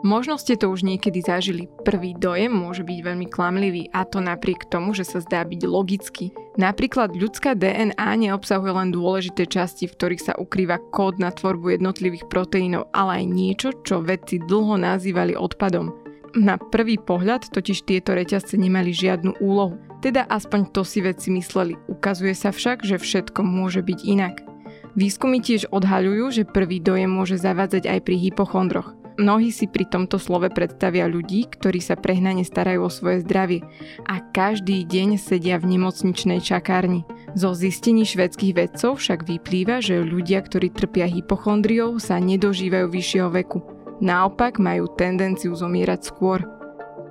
Možno ste to už niekedy zažili. Prvý dojem môže byť veľmi klamlivý a to napriek tomu, že sa zdá byť logický. Napríklad ľudská DNA neobsahuje len dôležité časti, v ktorých sa ukrýva kód na tvorbu jednotlivých proteínov, ale aj niečo, čo vedci dlho nazývali odpadom. Na prvý pohľad totiž tieto reťazce nemali žiadnu úlohu. Teda aspoň to si vedci mysleli. Ukazuje sa však, že všetko môže byť inak. Výskumy tiež odhaľujú, že prvý dojem môže zavádzať aj pri hypochondroch. Mnohí si pri tomto slove predstavia ľudí, ktorí sa prehnane starajú o svoje zdravie a každý deň sedia v nemocničnej čakárni. Zo zistení švedských vedcov však vyplýva, že ľudia, ktorí trpia hypochondriou, sa nedožívajú vyššieho veku. Naopak majú tendenciu zomierať skôr.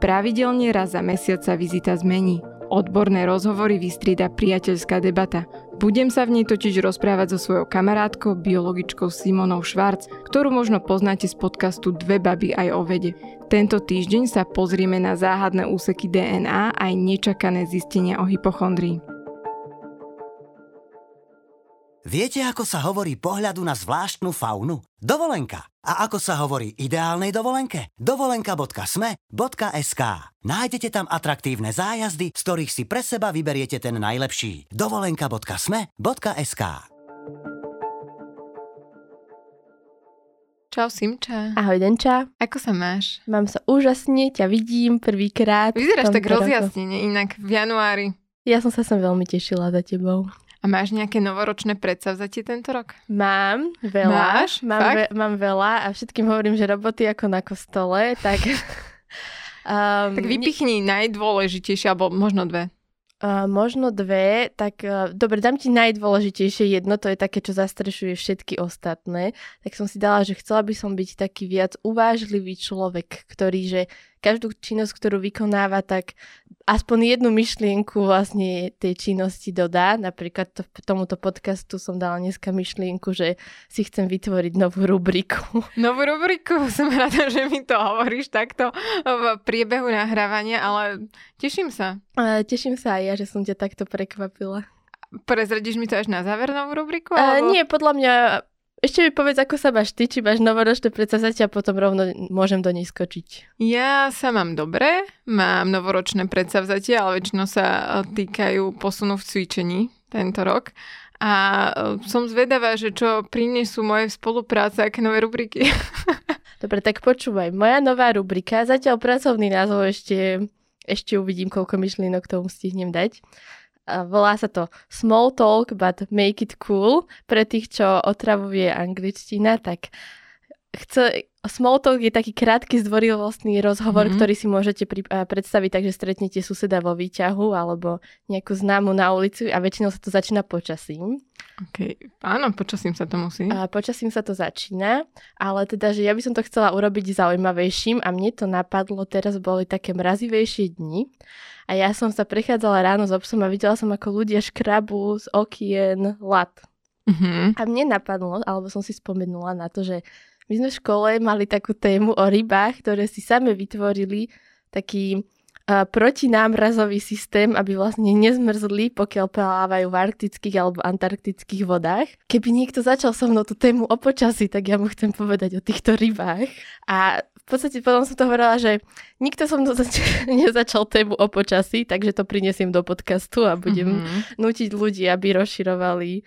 Pravidelne raz za mesiac sa vizita zmení. Odborné rozhovory vystrieda priateľská debata. Budem sa v nej totiž rozprávať so svojou kamarátkou, biologičkou Simonou Švarc, ktorú možno poznáte z podcastu Dve baby aj o vede. Tento týždeň sa pozrieme na záhadné úseky DNA aj nečakané zistenia o hypochondrii. Viete, ako sa hovorí pohľadu na zvláštnu faunu? Dovolenka. A ako sa hovorí ideálnej dovolenke? Dovolenka.sme.sk Nájdete tam atraktívne zájazdy, z ktorých si pre seba vyberiete ten najlepší. Dovolenka.sme.sk Čau Simča. Ahoj Denča. Ako sa máš? Mám sa úžasne, ťa vidím prvýkrát. Vyzeráš tak rozjasnenie, inak v januári. Ja som sa sem veľmi tešila za tebou. A máš nejaké novoročné predsavzatie tento rok? Mám, veľa. Máš? Mám, ve, mám veľa a všetkým hovorím, že roboty ako na kostole, tak... um, tak vypichni ne... najdôležitejšie, alebo možno dve. Uh, možno dve, tak uh, dobre, dám ti najdôležitejšie jedno, to je také, čo zastrešuje všetky ostatné. Tak som si dala, že chcela by som byť taký viac uvážlivý človek, ktorý, že každú činnosť, ktorú vykonáva, tak aspoň jednu myšlienku vlastne tej činnosti dodá. Napríklad to, tomuto podcastu som dala dneska myšlienku, že si chcem vytvoriť novú rubriku. Novú rubriku? Som rada, že mi to hovoríš takto v priebehu nahrávania, ale teším sa. Uh, teším sa aj ja, že som ťa takto prekvapila. Prezradíš mi to až na záver novú rubriku? Alebo... Uh, nie, podľa mňa ešte mi povedz, ako sa máš ty, či máš novoročné predsavzatia a potom rovno môžem do nej skočiť. Ja sa mám dobre, mám novoročné predsavzatie, ale väčšinou sa e, týkajú posunu v cvičení tento rok. A e, som zvedavá, že čo prinesú moje spolupráce, aké nové rubriky. Dobre, tak počúvaj. Moja nová rubrika, zatiaľ pracovný názov ešte, ešte uvidím, koľko myšlienok tomu stihnem dať volá sa to Small Talk, but make it cool. Pre tých, čo otravuje angličtina, tak chce, small talk je taký krátky zdvorilostný rozhovor, mm-hmm. ktorý si môžete pri, a, predstaviť tak, že stretnete suseda vo výťahu alebo nejakú známu na ulici a väčšinou sa to začína počasím. Okay. Áno, počasím sa to musí. A počasím sa to začína, ale teda, že ja by som to chcela urobiť zaujímavejším a mne to napadlo, teraz boli také mrazivejšie dni a ja som sa prechádzala ráno s obsom a videla som, ako ľudia škrabu z okien lat. Mm-hmm. A mne napadlo, alebo som si spomenula na to, že my sme v škole mali takú tému o rybách, ktoré si same vytvorili taký uh, protinámrazový systém, aby vlastne nezmrzli, pokiaľ plávajú v arktických alebo antarktických vodách. Keby niekto začal so mnou tú tému o počasí, tak ja mu chcem povedať o týchto rybách. A v podstate potom som to hovorila, že nikto som to zač- nezačal tému o počasí, takže to prinesiem do podcastu a budem mm-hmm. nutiť ľudí, aby rozširovali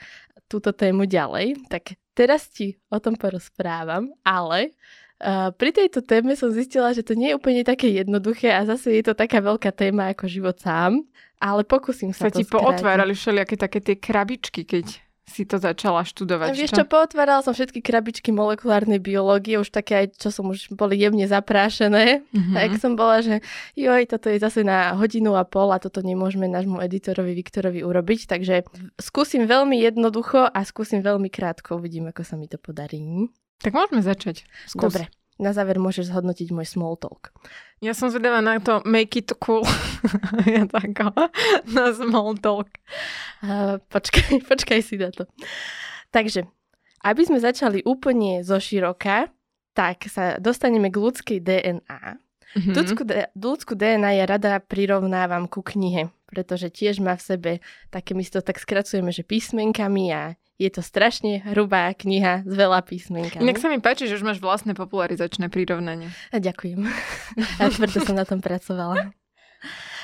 túto tému ďalej. Tak teraz ti o tom porozprávam, ale uh, pri tejto téme som zistila, že to nie je úplne také jednoduché a zase je to taká veľká téma ako život sám, ale pokúsim sa, sa to ti skrátiť. pootvárali všelijaké také tie krabičky, keď si to začala študovať. Vieš čo, pootvárala som všetky krabičky molekulárnej biológie, už také aj, čo som už boli jemne zaprášené. Mm-hmm. Tak som bola, že joj, toto je zase na hodinu a pol a toto nemôžeme nášmu editorovi Viktorovi urobiť, takže skúsim veľmi jednoducho a skúsim veľmi krátko, uvidím, ako sa mi to podarí. Tak môžeme začať. Skús. Dobre, na záver môžeš zhodnotiť môj small talk. Ja som zvedavá na to make it cool. ja tako, na small talk. Uh, počkaj, počkaj si na to. Takže, aby sme začali úplne zo široka, tak sa dostaneme k ľudskej DNA. Mm-hmm. Ľudskú, ľudskú DNA ja rada prirovnávam ku knihe, pretože tiež má v sebe také, my to tak skracujeme, že písmenkami a je to strašne hrubá kniha s veľa písmenkami. Inak sa mi páči, že už máš vlastné popularizačné prirovnanie. A ďakujem. A tvrdo som na tom pracovala.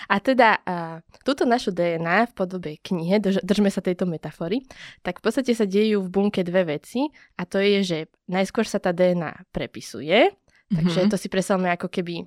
A teda uh, túto našu DNA v podobe knihe, drž- držme sa tejto metafory, tak v podstate sa dejú v bunke dve veci a to je, že najskôr sa tá DNA prepisuje, takže Mhm. to si predstavme ako keby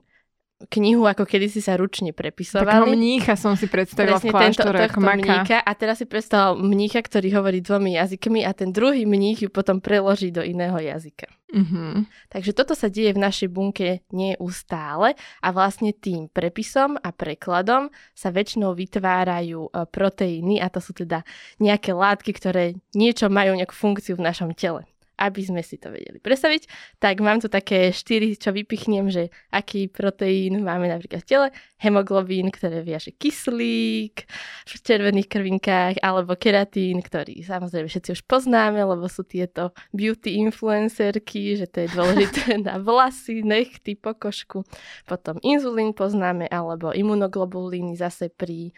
knihu, ako kedysi sa ručne Takého prepisovali. mnícha som si predstavila v kláštore, maká. mnícha a teraz si predstav mnícha, ktorý hovorí dvomi jazykmi a ten druhý mních ju potom preloží do iného jazyka. Mhm. Takže toto sa deje v našej bunke neustále a vlastne tým prepisom a prekladom sa väčšinou vytvárajú e, proteíny a to sú teda nejaké látky, ktoré niečo majú nejakú funkciu v našom tele. Aby sme si to vedeli predstaviť, tak mám tu také štyri, čo vypichnem, že aký proteín máme napríklad v tele. Hemoglobín, ktoré viaže kyslík v červených krvinkách, alebo keratín, ktorý samozrejme všetci už poznáme, lebo sú tieto beauty influencerky, že to je dôležité na vlasy, nechty, pokožku. Potom inzulín poznáme, alebo imunoglobulíny zase pri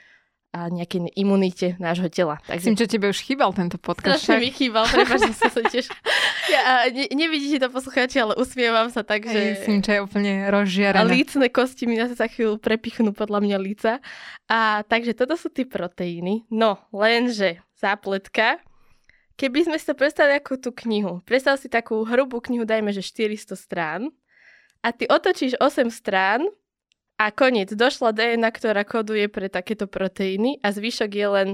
a nejakej imunite nášho tela. Myslím, že tebe už chýbal tento podcast. Strašne mi chýbal, prepáč, som sa tiež... Ja, a ne, nevidíte to poslucháči, ale usmievam sa tak, že... Myslím, že je úplne A rozžiarená. lícne kosti mi zase za chvíľu prepichnú podľa mňa líca. A takže toto sú tie proteíny. No, lenže zápletka. Keby sme si to predstavili ako tú knihu. Predstav si takú hrubú knihu, dajme, že 400 strán. A ty otočíš 8 strán a koniec. Došla DNA, ktorá koduje pre takéto proteíny a zvyšok je len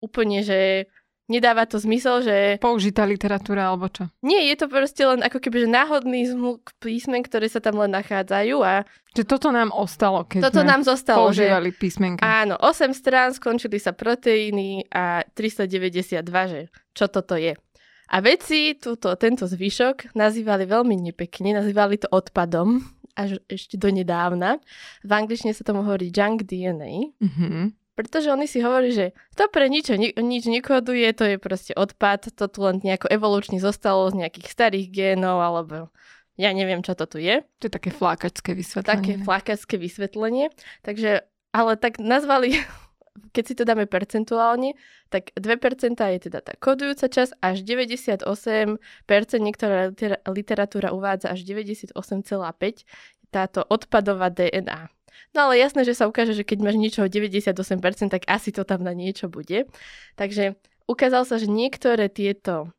úplne, že nedáva to zmysel, že Použitá literatúra alebo čo? nie, je to proste len ako keby, že náhodný zmluk písmen, ktoré sa tam len nachádzajú a Že toto nám ostalo, keď toto nám zostalo, že používali písmenka. áno, 8 strán, skončili sa proteíny a 392, že čo toto je. A vedci túto, tento zvyšok nazývali veľmi nepekne, nazývali to odpadom, až ešte do nedávna. V angličtine sa tomu hovorí junk DNA, Mhm. pretože oni si hovorí, že to pre nič, ni- nič nekoduje, to je proste odpad, to tu len nejako evolučne zostalo z nejakých starých génov, alebo ja neviem, čo to tu je. To je také flákačské vysvetlenie. Také flákačské vysvetlenie. Takže, ale tak nazvali, keď si to dáme percentuálne, tak 2% je teda tá kodujúca časť, až 98%, niektorá litera- literatúra uvádza až 98,5% táto odpadová DNA. No ale jasné, že sa ukáže, že keď máš niečoho 98%, tak asi to tam na niečo bude. Takže ukázalo sa, že niektoré tieto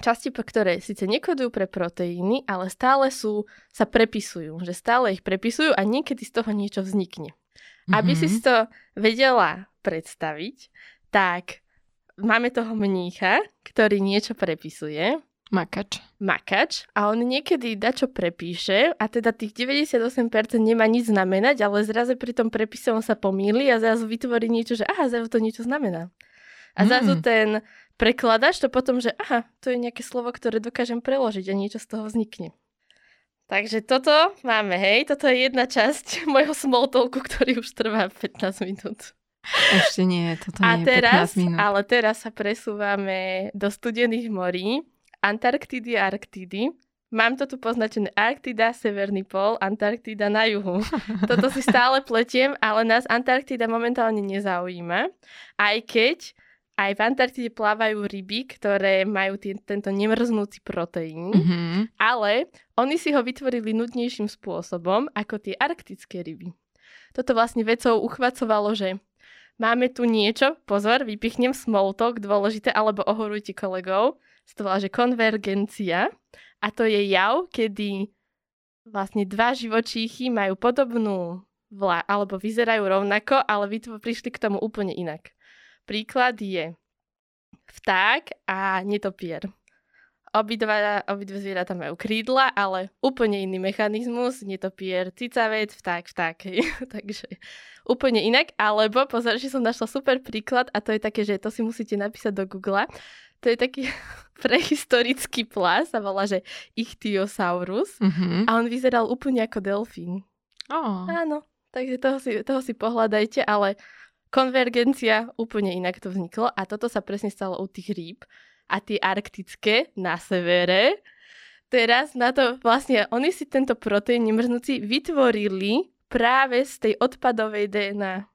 časti, ktoré síce nekodujú pre proteíny, ale stále sú, sa prepisujú. Že stále ich prepisujú a niekedy z toho niečo vznikne. Aby si Mhm. si to vedela predstaviť, tak máme toho mnícha, ktorý niečo prepisuje, Makač. makač a on niekedy dačo prepíše a teda tých 98% nemá nič znamenať, ale zrazu pri tom prepise on sa pomýli a zrazu vytvorí niečo, že aha, zrazu to niečo znamená. A zrazu Mm. ten prekladač to potom, že aha, to je nejaké slovo, ktoré dokážem preložiť a niečo z toho vznikne. Takže toto máme, hej, toto je jedna časť môjho small talku, ktorý už trvá 15 minút. Ešte nie, toto A nie je teraz, 15 minút. ale teraz sa presúvame do studených morí, Antarktidy a Arktidy. Mám to tu poznačené Arktida, Severný pol, Antarktida na juhu. Toto si stále pletiem, ale nás Antarktida momentálne nezaujíma, aj keď aj v Antarktide plávajú ryby, ktoré majú tý, tento nemrznúci proteín, Mhm. ale oni si ho vytvorili nudnejším spôsobom ako tie arktické ryby. Toto vlastne vedcov uchvacovalo, že máme tu niečo, pozor, vypichnem small talk, dôležité, alebo ohorujte kolegov, to volá, že konvergencia a to je jav, kedy vlastne dva živočíchy majú podobnú vla, alebo vyzerajú rovnako, ale vytvo- prišli k tomu úplne inak. Príklad je vták a netopier. Obidva, obidve zvieratá majú krídla, ale úplne iný mechanizmus. Netopier, cicavec, vták, vták. Takže úplne inak. Alebo, pozor, že som našla super príklad a to je také, že to si musíte napísať do Google. To je taký prehistorický plas a volá, že Ichthyosaurus. Mhm. A on vyzeral úplne ako delfín. Ó, Áno, takže toho si, toho si pohľadajte, ale konvergencia úplne inak to vzniklo a toto sa presne stalo u tých rýb a tie arktické na severe. Teraz na to vlastne, oni si tento proteín nemrznúci vytvorili práve z tej odpadovej DNA.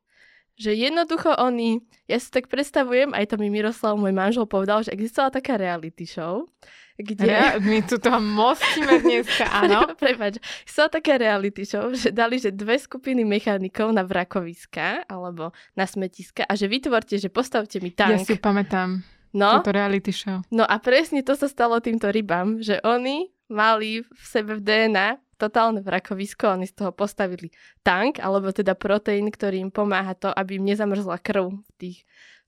že jednoducho oni, ja si tak predstavujem, aj to mi Miroslav, môj manžel, povedal, že existovala taká reality show, kde... Ja, my tu to mostíme dneska, áno. Prepač, sa taká reality show, že dali, že dve skupiny mechanikov na vrakoviska alebo na smetiska a že vytvorte, že postavte mi tank. Ja si pamätám. No, Toto reality show. no a presne to sa stalo týmto rybám, že oni mali v sebe v DNA totálne vrakovisko, oni z toho postavili tank, alebo teda proteín, ktorý im pomáha to, aby im nezamrzla krv v tých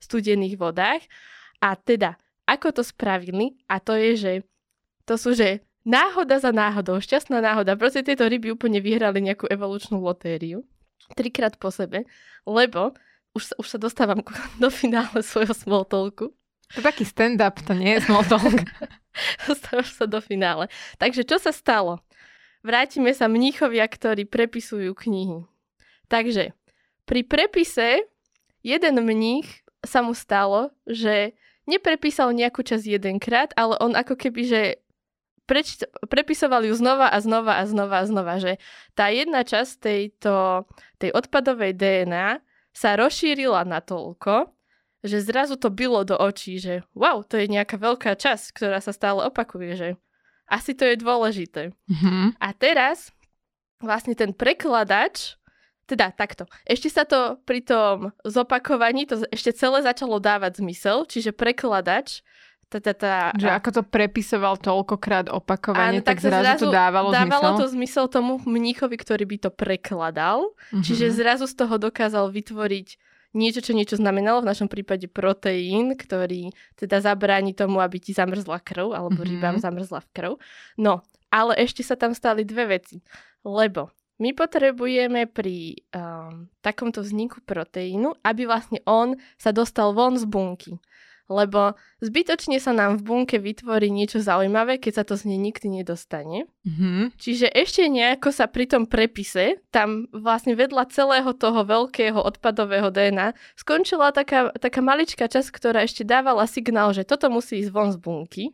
studených vodách. A teda, ako to spravili, a to je, že to sú, že náhoda za náhodou, šťastná náhoda, proste tieto ryby úplne vyhrali nejakú evolučnú lotériu, trikrát po sebe, lebo už už sa dostávam do finále svojho small talku. To taký stand-up, to nie je small talk. Dostávam sa do finále. Takže čo sa stalo? Vrátime sa mníchovia, ktorí prepisujú knihy. Takže pri prepise jeden mních sa mu stalo, že neprepísal nejakú časť jedenkrát, ale on ako keby, že preč, prepisoval ju znova a znova a znova a znova, že tá jedna časť tejto, tej odpadovej DNA sa rozšírila natoľko, že zrazu to bylo do očí, že wow, to je nejaká veľká časť, ktorá sa stále opakuje, že asi to je dôležité. Mhm. A teraz vlastne ten prekladač, teda takto, ešte sa to pri tom zopakovaní, to ešte celé začalo dávať zmysel, čiže prekladač, tá, tá, tá, Že ako to prepisoval toľkokrát opakovane, Áno, tak, to zrazu, to dávalo, dávalo zmysel. to zmysel tomu mníchovi, ktorý by to prekladal. Mhm. Čiže zrazu z toho dokázal vytvoriť niečo, čo niečo znamenalo, v našom prípade proteín, ktorý teda zabráni tomu, aby ti zamrzla krv, alebo Mhm. rybám zamrzla v krv. No, ale ešte sa tam stali dve veci. Lebo my potrebujeme pri um, takomto vzniku proteínu, aby vlastne on sa dostal von z bunky. Lebo zbytočne sa nám v bunke vytvorí niečo zaujímavé, keď sa to z nej nikdy nedostane. Mhm. Čiže ešte nejako sa pri tom prepise, tam vlastne vedľa celého toho veľkého odpadového DNA, skončila taká, taká maličká časť, ktorá ešte dávala signál, že toto musí ísť von z bunky.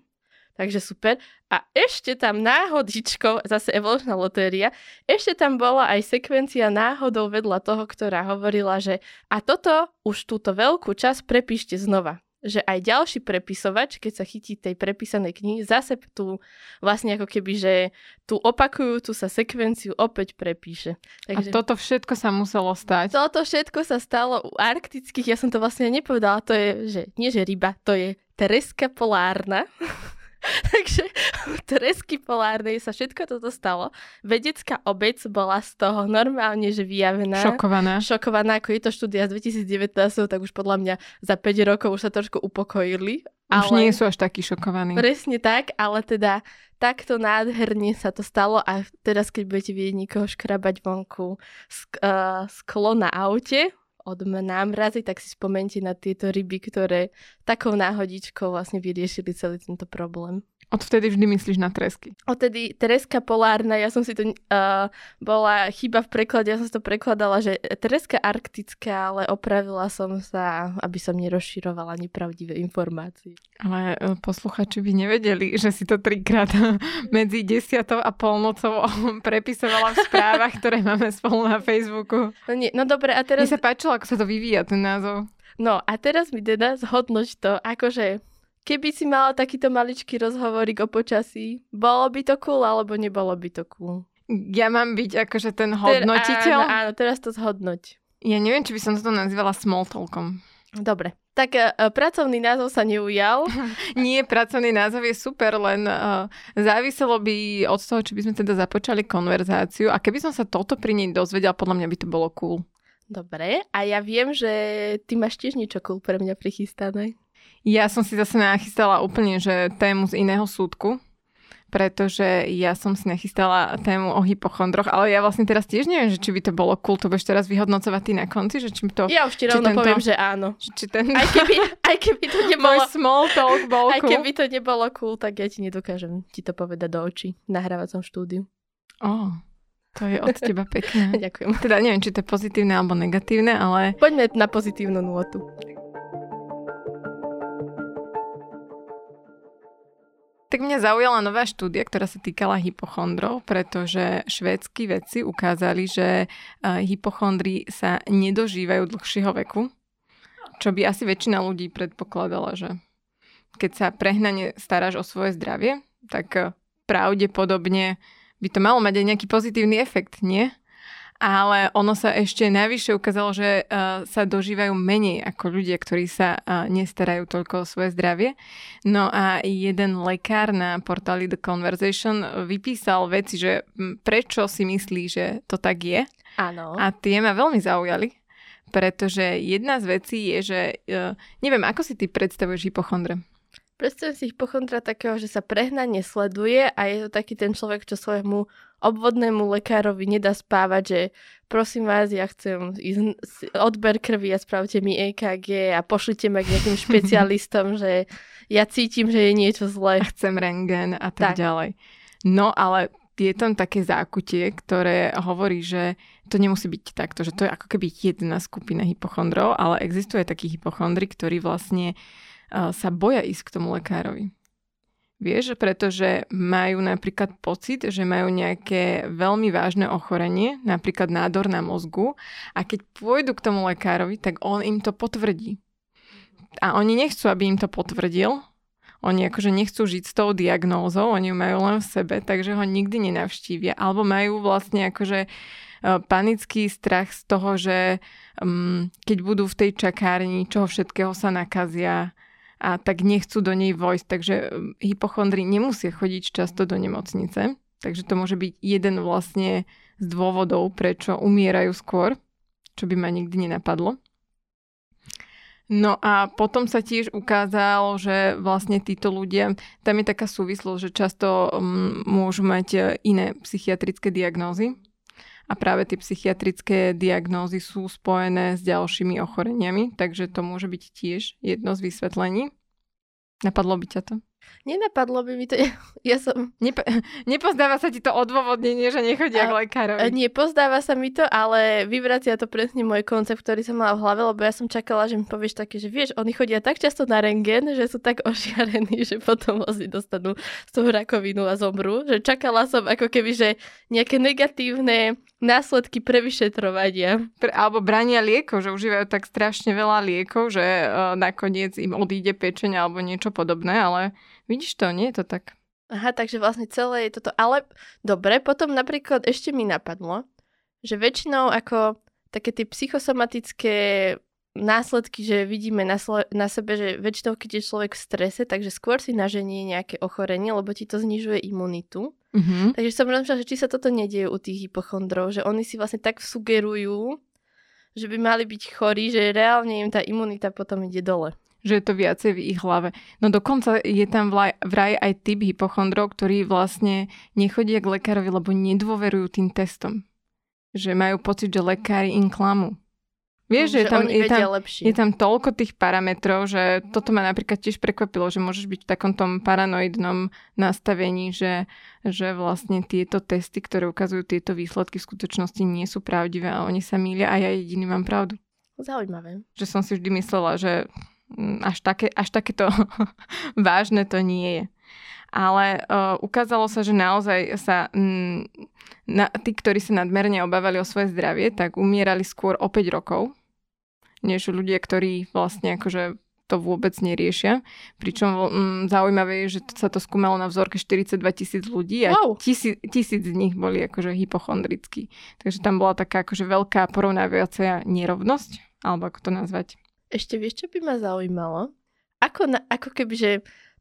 Takže super. A ešte tam náhodičkou, zase evolučná lotéria, ešte tam bola aj sekvencia náhodou vedľa toho, ktorá hovorila, že a toto už túto veľkú časť prepíšte znova že aj ďalší prepisovač, keď sa chytí tej prepísanej knihy, zase tu vlastne ako keby, že tú opakujúcu sa sekvenciu opäť prepíše. A toto všetko sa muselo stať. toto všetko sa stalo u arktických, ja som to vlastne nepovedala, to je, že nie že ryba, to je treska polárna. Takže u tresky polárnej sa všetko toto stalo. Vedecká obec bola z toho normálne, že vyjavená. Šokovaná. Šokovaná, ako je to štúdia z 2019, tak už podľa mňa za 5 rokov už sa trošku upokojili. Už nie sú až takí šokovaní. Presne tak, ale teda takto nádherne sa to stalo a teraz, keď budete vidieť niekoho škrabať vonku sk- uh, sklo na aute od námrazy, tak si spomente na tieto ryby, ktoré takou náhodičkou vlastne vyriešili celý tento problém. Odvtedy vždy myslíš na tresky. Odtedy Tereska polárna, ja som si to, uh, bola chyba v preklade, ja som si to prekladala, že Tereska arktická, ale opravila som sa, aby som nerozširovala nepravdivé informácie. Ale e, posluchači by nevedeli, že si to trikrát medzi desiatou a polnocou prepisovala v správach, ktoré máme spolu na Facebooku. No, nie, no dobre, a Mne teraz... sa páčilo, ako sa to vyvíja, ten názov. No a teraz mi teda zhodnoť to, akože keby si mala takýto maličký rozhovorík o počasí, bolo by to cool, alebo nebolo by to cool? Ja mám byť akože ten Ter- hodnotiteľ. áno, áno, teraz to zhodnoť. Ja neviem, či by som to nazývala small talkom. Dobre. Tak uh, pracovný názov sa neujal. Nie, pracovný názov je super, len uh, záviselo by od toho, či by sme teda započali konverzáciu a keby som sa toto pri nej dozvedel, podľa mňa by to bolo cool. Dobre, a ja viem, že ty máš tiež niečo cool pre mňa prichystané. Ja som si zase nachystala úplne, že tému z iného súdku, pretože ja som si nachystala tému o hypochondroch, ale ja vlastne teraz tiež neviem, že či by to bolo cool, to budeš teraz vyhodnocovať ty na konci, že či to... Ja už ti rovno tento- poviem, že áno. Či, ten Aj keby, aj keby to nebolo... small talk bol Aj cool. keby to nebolo cool, tak ja ti nedokážem ti to povedať do očí v nahrávacom štúdiu. Oh, to je od teba pekné. Ďakujem. Teda neviem, či to je pozitívne alebo negatívne, ale Poďme na pozitívnu nôtu. Tak mňa zaujala nová štúdia, ktorá sa týkala hypochondrov, pretože švédsky vedci ukázali, že hypochondri sa nedožívajú dlhšieho veku, čo by asi väčšina ľudí predpokladala, že keď sa prehnane staráš o svoje zdravie, tak pravdepodobne by to malo mať aj nejaký pozitívny efekt, nie? Ale ono sa ešte najvyššie ukázalo, že uh, sa dožívajú menej ako ľudia, ktorí sa uh, nestarajú toľko o svoje zdravie. No a jeden lekár na portáli The Conversation vypísal veci, že prečo si myslí, že to tak je. Áno. A tie ma veľmi zaujali, pretože jedna z vecí je, že uh, neviem, ako si ty predstavuješ hypochondre? Predstavím si hypochondra takého, že sa prehnane sleduje a je to taký ten človek, čo svojmu obvodnému lekárovi nedá spávať, že prosím vás, ja chcem ísť odber krvi a spravte mi EKG a pošlite ma k nejakým špecialistom, že ja cítim, že je niečo zlé. A chcem rengen a tak, tak ďalej. No ale je tam také zákutie, ktoré hovorí, že to nemusí byť takto, že to je ako keby jedna skupina hypochondrov, ale existuje taký hypochondri, ktorí vlastne sa boja ísť k tomu lekárovi. Vieš, pretože majú napríklad pocit, že majú nejaké veľmi vážne ochorenie, napríklad nádor na mozgu a keď pôjdu k tomu lekárovi, tak on im to potvrdí. A oni nechcú, aby im to potvrdil, oni akože nechcú žiť s tou diagnózou, oni ju majú len v sebe, takže ho nikdy nenavštívia. Alebo majú vlastne akože e, panický strach z toho, že um, keď budú v tej čakárni, čoho všetkého sa nakazia, a tak nechcú do nej vojsť. Takže um, hypochondri nemusia chodiť často do nemocnice. Takže to môže byť jeden vlastne z dôvodov, prečo umierajú skôr, čo by ma nikdy nenapadlo. No a potom sa tiež ukázalo, že vlastne títo ľudia, tam je taká súvislosť, že často um, môžu mať e, iné psychiatrické diagnózy a práve tie psychiatrické diagnózy sú spojené s ďalšími ochoreniami, takže to môže byť tiež jedno z vysvetlení. Napadlo by ťa to? Nenapadlo by mi to. Ja som... Nep- nepozdáva sa ti to odôvodnenie, že nechodia k lekárovi? Nie, pozdáva sa mi to, ale vyvracia to presne môj koncept, ktorý som mala v hlave, lebo ja som čakala, že mi povieš také, že vieš, oni chodia tak často na rengen, že sú tak ošiarení, že potom vlastne dostanú z toho rakovinu a zomru. Že čakala som ako keby, že nejaké negatívne následky pre vyšetrovania. Pre, alebo brania liekov, že užívajú tak strašne veľa liekov, že uh, nakoniec im odíde pečeň alebo niečo podobné, ale vidíš to, nie je to tak. Aha, takže vlastne celé je toto. Ale dobre, potom napríklad ešte mi napadlo, že väčšinou ako také tie psychosomatické následky, že vidíme na, slo- na sebe, že väčšinou, keď je človek v strese, takže skôr si naženie nejaké ochorenie, lebo ti to znižuje imunitu. Mm-hmm. Takže som rozmýšľala, že či sa toto nedieje u tých hypochondrov, že oni si vlastne tak sugerujú, že by mali byť chorí, že reálne im tá imunita potom ide dole. Že je to viacej v ich hlave. No dokonca je tam vraj aj typ hypochondrov, ktorí vlastne nechodia k lekárovi, lebo nedôverujú tým testom. Že majú pocit, že lekári im klamú. Vieš, že, že tam, je, tam, je tam toľko tých parametrov, že toto ma napríklad tiež prekvapilo, že môžeš byť v takom tom paranoidnom nastavení, že, že vlastne tieto testy, ktoré ukazujú tieto výsledky v skutočnosti nie sú pravdivé a oni sa mília a ja jediný mám pravdu. Zaujímavé. Že som si vždy myslela, že mm, až, také, až takéto vážne to nie je. Ale uh, ukázalo sa, že naozaj sa mm, na, tí, ktorí sa nadmerne obávali o svoje zdravie, tak umierali skôr o 5 rokov, než ľudia, ktorí vlastne akože to vôbec neriešia. Pričom mm, zaujímavé je, že sa to skúmalo na vzorke 42 tisíc ľudí a wow. tisíc, tisíc z nich boli akože hypochondrickí. Takže tam bola taká akože veľká porovnávacia nerovnosť, alebo ako to nazvať. Ešte vieš, čo by ma zaujímalo? Ako, na, ako keby, že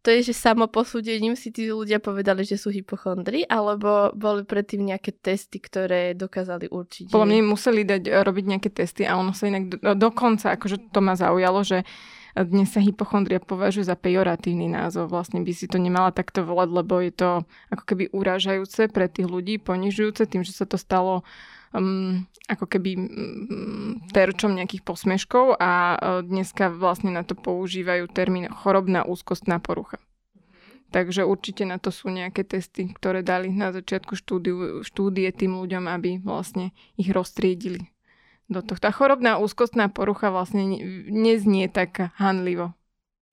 to je, že samoposúdením si tí ľudia povedali, že sú hypochondri, alebo boli predtým nejaké testy, ktoré dokázali určiť? Podľa mňa museli dať, eh, robiť nejaké testy a ono sa inak do, dokonca, akože to ma zaujalo, že dnes sa hypochondria považuje za pejoratívny názov. Vlastne by si to nemala takto volať, lebo je to ako keby urážajúce pre tých ľudí, ponižujúce tým, že sa to stalo um, ako keby um, terčom nejakých posmeškov a uh, dneska vlastne na to používajú termín chorobná úzkostná porucha. Takže určite na to sú nejaké testy, ktoré dali na začiatku štúdiu, štúdie tým ľuďom, aby vlastne ich roztriedili do tohto. Tá chorobná úzkostná porucha vlastne neznie tak hanlivo.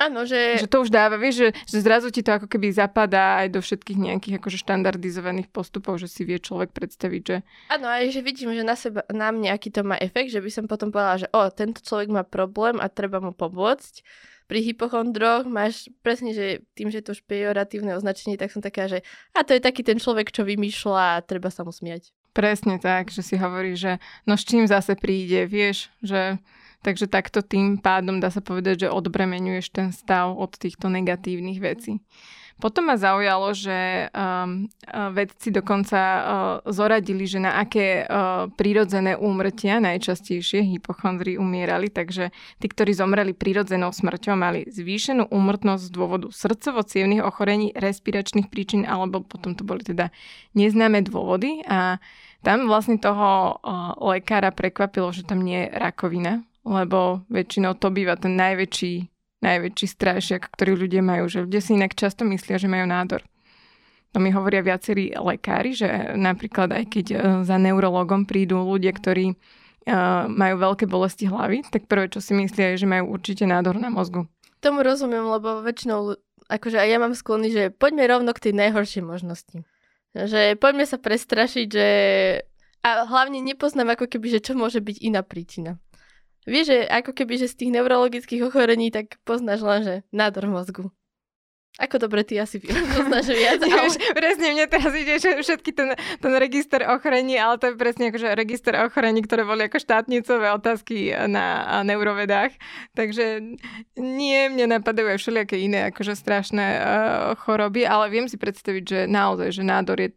Áno, že... Že to už dáva, vieš, že, že zrazu ti to ako keby zapadá aj do všetkých nejakých akože štandardizovaných postupov, že si vie človek predstaviť, že... Áno, aj že vidím, že na, seba, na mne aký to má efekt, že by som potom povedala, že o, tento človek má problém a treba mu pomôcť. Pri hypochondroch máš presne, že tým, že to už pejoratívne označenie, tak som taká, že a to je taký ten človek, čo vymýšľa a treba sa mu smiať. Presne tak, že si hovorí, že no s čím zase príde, vieš, že Takže takto tým pádom dá sa povedať, že odbremenuješ ten stav od týchto negatívnych vecí. Potom ma zaujalo, že um, vedci dokonca uh, zoradili, že na aké uh, prírodzené úmrtia najčastejšie hypochondri umierali, takže tí, ktorí zomreli prírodzenou smrťou, mali zvýšenú úmrtnosť z dôvodu srdcovo ochorení, respiračných príčin, alebo potom to boli teda neznáme dôvody. A tam vlastne toho uh, lekára prekvapilo, že tam nie je rakovina, lebo väčšinou to býva ten najväčší, najväčší strašiak, ktorý ľudia majú, že ľudia si inak často myslia, že majú nádor. To mi hovoria viacerí lekári, že napríklad aj keď e, za neurologom prídu ľudia, ktorí e, majú veľké bolesti hlavy, tak prvé, čo si myslia, je, že majú určite nádor na mozgu. Tomu rozumiem, lebo väčšinou, akože aj ja mám sklony, že poďme rovno k tej najhoršej možnosti. Že poďme sa prestrašiť, že... A hlavne nepoznám ako keby, že čo môže byť iná príčina. Vieš, že ako keby, že z tých neurologických ochorení, tak poznáš len, že nádor mozgu. Ako dobre ty asi poznáš viac. Ale... Presne mne teraz ide že všetky ten, ten register ochorení, ale to je presne akože register ochorení, ktoré boli ako štátnicové otázky na neurovedách. Takže nie, mne napadajú aj všelijaké iné akože strašné uh, choroby, ale viem si predstaviť, že naozaj, že nádor je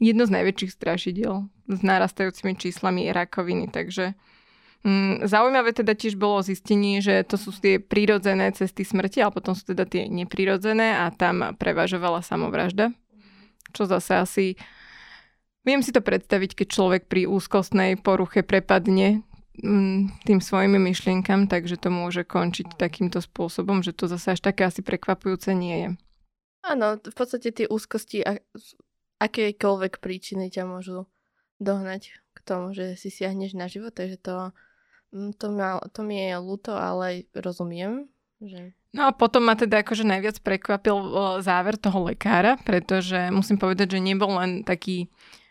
jedno z najväčších strašidiel s narastajúcimi číslami rakoviny, takže zaujímavé teda tiež bolo zistenie, že to sú tie prírodzené cesty smrti, ale potom sú teda tie neprirodzené a tam prevažovala samovražda. Čo zase asi... Viem si to predstaviť, keď človek pri úzkostnej poruche prepadne mm, tým svojimi myšlienkam, takže to môže končiť takýmto spôsobom, že to zase až také asi prekvapujúce nie je. Áno, v podstate tie úzkosti a akékoľvek príčiny ťa môžu dohnať k tomu, že si siahneš na život, takže to Mm, to, ma, to mi je ľúto, ale rozumiem. Že... No a potom ma teda akože najviac prekvapil záver toho lekára, pretože musím povedať, že nebol len taký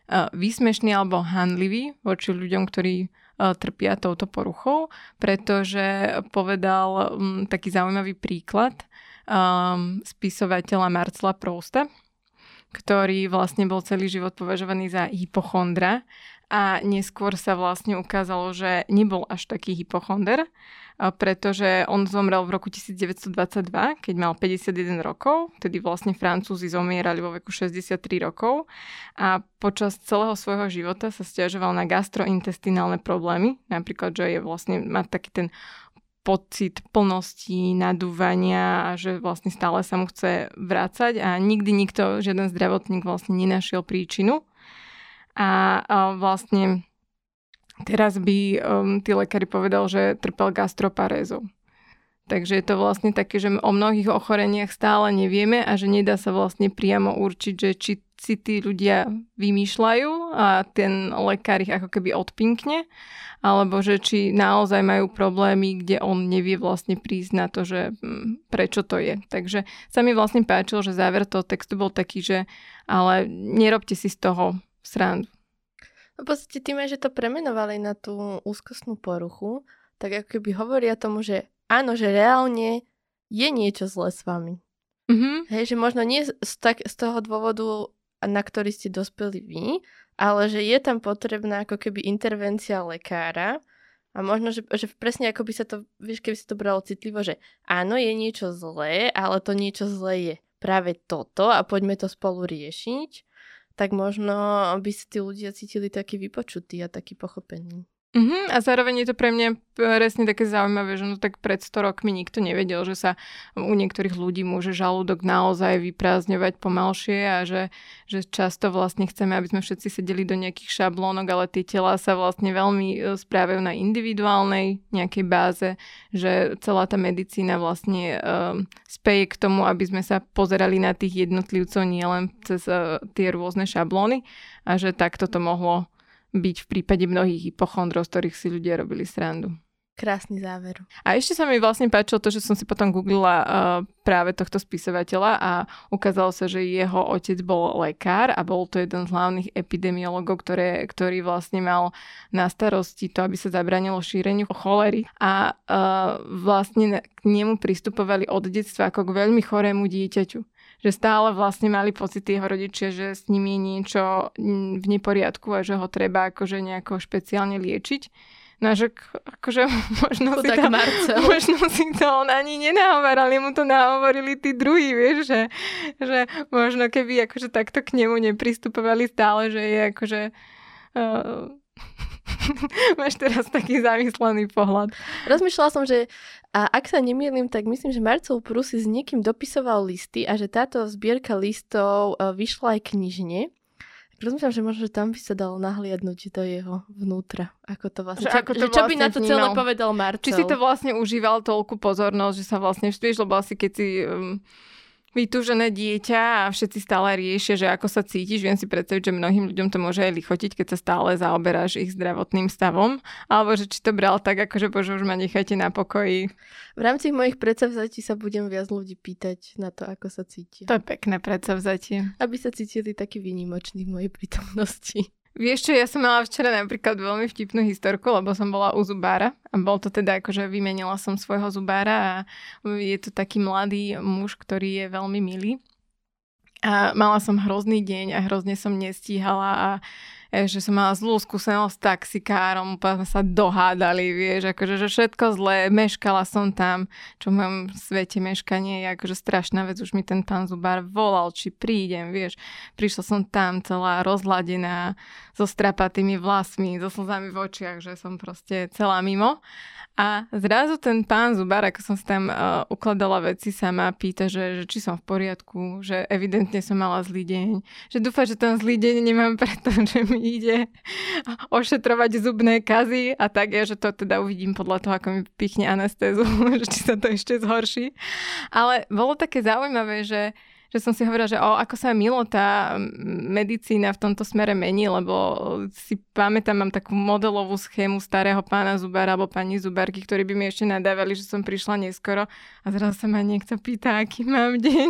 uh, výsmešný alebo handlivý voči ľuďom, ktorí uh, trpia touto poruchou, pretože povedal um, taký zaujímavý príklad um, spisovateľa Marcela Prousta, ktorý vlastne bol celý život považovaný za hypochondra a neskôr sa vlastne ukázalo, že nebol až taký hypochonder, pretože on zomrel v roku 1922, keď mal 51 rokov, tedy vlastne Francúzi zomierali vo veku 63 rokov a počas celého svojho života sa stiažoval na gastrointestinálne problémy, napríklad, že je vlastne, má taký ten pocit plnosti, nadúvania a že vlastne stále sa mu chce vrácať a nikdy nikto, žiaden zdravotník vlastne nenašiel príčinu a, vlastne teraz by um, tí lekári povedal, že trpel gastroparézou. Takže je to vlastne také, že o mnohých ochoreniach stále nevieme a že nedá sa vlastne priamo určiť, že či si tí ľudia vymýšľajú a ten lekár ich ako keby odpinkne, alebo že či naozaj majú problémy, kde on nevie vlastne prísť na to, že hm, prečo to je. Takže sa mi vlastne páčilo, že záver toho textu bol taký, že ale nerobte si z toho srandu. No v podstate tým, že to premenovali na tú úzkostnú poruchu, tak ako keby hovoria tomu, že áno, že reálne je niečo zlé s vami. Mm-hmm. Hej, že možno nie z, tak, z toho dôvodu, na ktorý ste dospeli vy, ale že je tam potrebná ako keby intervencia lekára a možno, že, že presne ako by sa to, vieš, keby sa to bralo citlivo, že áno, je niečo zlé, ale to niečo zlé je práve toto a poďme to spolu riešiť tak možno by si tí ľudia cítili taký vypočutý a taký pochopený. Uh-huh, a zároveň je to pre mňa presne také zaujímavé, že no tak pred 100 rokmi nikto nevedel, že sa u niektorých ľudí môže žalúdok naozaj vyprázdňovať pomalšie a že, že často vlastne chceme, aby sme všetci sedeli do nejakých šablónok, ale tie tela sa vlastne veľmi e, správajú na individuálnej nejakej báze, že celá tá medicína vlastne um, speje k tomu, aby sme sa pozerali na tých jednotlivcov nielen cez uh, tie rôzne šablóny a že takto to mohlo byť v prípade mnohých hypochondrov, z ktorých si ľudia robili srandu. Krásny záver. A ešte sa mi vlastne páčilo to, že som si potom googlila uh, práve tohto spisovateľa a ukázalo sa, že jeho otec bol lekár a bol to jeden z hlavných epidemiologov, ktoré, ktorý vlastne mal na starosti to, aby sa zabranilo šíreniu cholery. A uh, vlastne k nemu pristupovali od detstva ako k veľmi chorému dieťaťu že stále vlastne mali pocit jeho rodičia, že s ním je niečo v neporiadku a že ho treba akože nejako špeciálne liečiť. No že akože možno si, to, Marcel. možno si to on ani nenahovoral, mu to nahovorili tí druhí, vieš, že, že možno keby akože takto k nemu nepristupovali stále, že je akože uh, máš teraz taký zamyslený pohľad. Rozmýšľala som, že a ak sa nemýlim, tak myslím, že Marcel Prusy s niekým dopisoval listy a že táto zbierka listov e, vyšla aj knižne. Rozmýšľam, že možno že tam by sa dalo nahliadnúť do jeho vnútra. Ako to vlastne, čo, ako to že čo vlastne by na to celé povedal Marcel? Či si to vlastne užíval toľku pozornosť, že sa vlastne, vieš, lebo asi keď si um, vytúžené dieťa a všetci stále riešia, že ako sa cítiš. Viem si predstaviť, že mnohým ľuďom to môže aj lichotiť, keď sa stále zaoberáš ich zdravotným stavom. Alebo že či to bral tak, ako že bože, už ma nechajte na pokoji. V rámci mojich predsavzatí sa budem viac ľudí pýtať na to, ako sa cíti. To je pekné predsavzatie. Aby sa cítili taký výnimočný v mojej prítomnosti. Vieš čo, ja som mala včera napríklad veľmi vtipnú historku, lebo som bola u zubára a bol to teda akože vymenila som svojho zubára a je to taký mladý muž, ktorý je veľmi milý. A mala som hrozný deň a hrozne som nestíhala a že som mala zlú skúsenosť s taxikárom, úplne sa dohádali, vieš, akože že všetko zlé, meškala som tam, čo v mojom svete meškanie je akože strašná vec, už mi ten pán Zubár volal, či prídem, vieš. Prišla som tam celá rozladená, so strapatými vlasmi, so slzami v očiach, že som proste celá mimo. A zrazu ten pán Zubar, ako som si tam uh, ukladala veci, sa ma pýta, že, že či som v poriadku, že evidentne som mala zlý deň. Že dúfa, že ten zlý deň nemám preto, že mi ide ošetrovať zubné kazy a tak je, že to teda uvidím podľa toho, ako mi pichne anestézu, že či sa to ešte zhorší. Ale bolo také zaujímavé, že že som si hovorila, že o, ako sa milo tá medicína v tomto smere mení, lebo si pamätám, mám takú modelovú schému starého pána Zubára alebo pani Zubárky, ktorí by mi ešte nadávali, že som prišla neskoro a zrazu sa ma niekto pýta, aký mám deň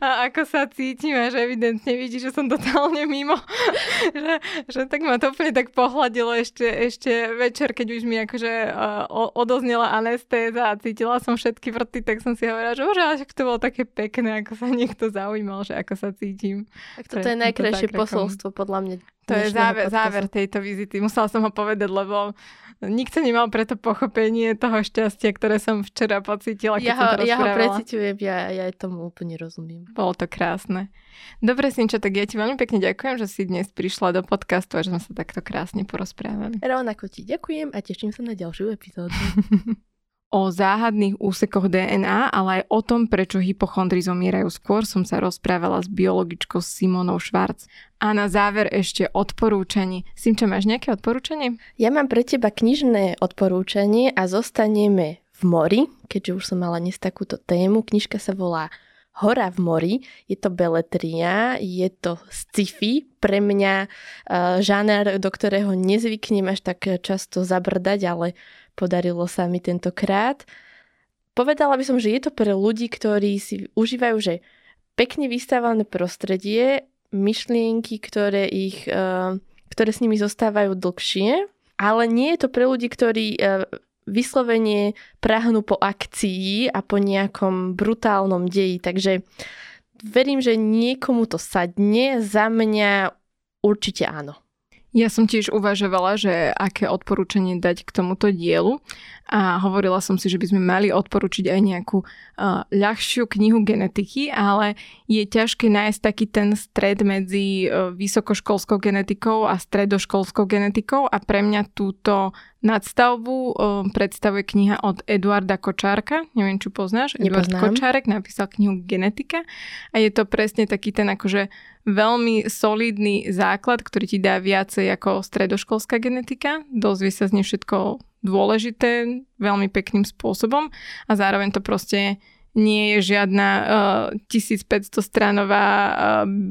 a ako sa cítim a že evidentne vidí, že som totálne mimo. že, že tak ma to úplne tak pohľadilo ešte, ešte večer, keď už mi akože uh, odoznela anestéza a cítila som všetky vrty, tak som si hovorila, že už to bolo také pekné, ako sa niekto zaujímal, že ako sa cítim. Tak toto je najkrajšie posolstvo podľa mňa. To je záver, záver tejto vizity. Musela som ho povedať, lebo nikto nemal preto pochopenie toho šťastia, ktoré som včera pocítila, keď ja ho, som to Ja ho preciťujem, ja, ja tomu úplne rozumiem. Bolo to krásne. Dobre, Sinča, tak ja ti veľmi pekne ďakujem, že si dnes prišla do podcastu a že sme sa takto krásne porozprávali. Rovnako ti ďakujem a teším sa na ďalšiu epizódu. O záhadných úsekoch DNA, ale aj o tom, prečo hypochondry zomierajú skôr, som sa rozprávala s biologičkou Simonou Švarc. A na záver ešte odporúčanie. Simča, máš nejaké odporúčanie? Ja mám pre teba knižné odporúčanie a zostaneme v mori, keďže už som mala dnes takúto tému. Knižka sa volá Hora v mori, je to beletria, je to sci-fi, pre mňa uh, žáner, do ktorého nezvyknem až tak často zabrdať, ale Podarilo sa mi tentokrát. Povedala by som, že je to pre ľudí, ktorí si užívajú, že pekne vystávané prostredie, myšlienky, ktoré, ich, eh, ktoré s nimi zostávajú dlhšie, ale nie je to pre ľudí, ktorí eh, vyslovene prahnú po akcii a po nejakom brutálnom deji. Takže verím, že niekomu to sadne, za mňa určite áno. Ja som tiež uvažovala, že aké odporúčanie dať k tomuto dielu a hovorila som si, že by sme mali odporučiť aj nejakú uh, ľahšiu knihu genetiky, ale je ťažké nájsť taký ten stred medzi uh, vysokoškolskou genetikou a stredoškolskou genetikou a pre mňa túto nadstavbu uh, predstavuje kniha od Eduarda Kočárka, neviem, či poznáš. Eduard Kočárek napísal knihu Genetika a je to presne taký ten akože veľmi solidný základ, ktorý ti dá viacej ako stredoškolská genetika. Dozvie sa z nej všetko dôležité veľmi pekným spôsobom a zároveň to proste nie je žiadna uh, 1500 stranová uh,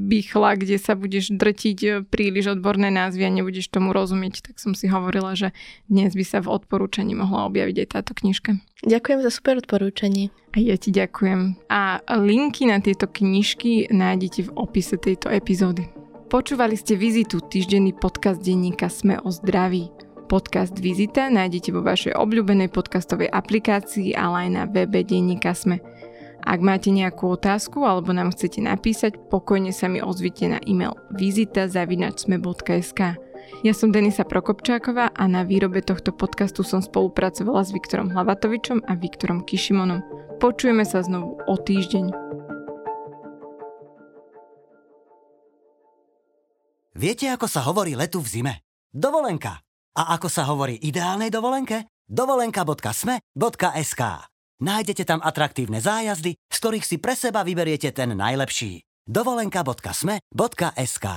bychla, kde sa budeš drtiť uh, príliš odborné názvy a nebudeš tomu rozumieť. Tak som si hovorila, že dnes by sa v odporúčaní mohla objaviť aj táto knižka. Ďakujem za super odporúčanie. A ja ti ďakujem. A linky na tieto knižky nájdete v opise tejto epizódy. Počúvali ste Vizitu, týždenný podcast denníka Sme o zdraví. Podcast Vizita nájdete vo vašej obľúbenej podcastovej aplikácii, ale aj na webe denníka Sme. Ak máte nejakú otázku alebo nám chcete napísať, pokojne sa mi ozvite na e-mail vizita.sme.sk. Ja som Denisa Prokopčáková a na výrobe tohto podcastu som spolupracovala s Viktorom Hlavatovičom a Viktorom Kišimonom. Počujeme sa znovu o týždeň. Viete, ako sa hovorí letu v zime? Dovolenka. A ako sa hovorí ideálnej dovolenke? dovolenka.sme.sk Nájdete tam atraktívne zájazdy, z ktorých si pre seba vyberiete ten najlepší. dovolenka.sme.sk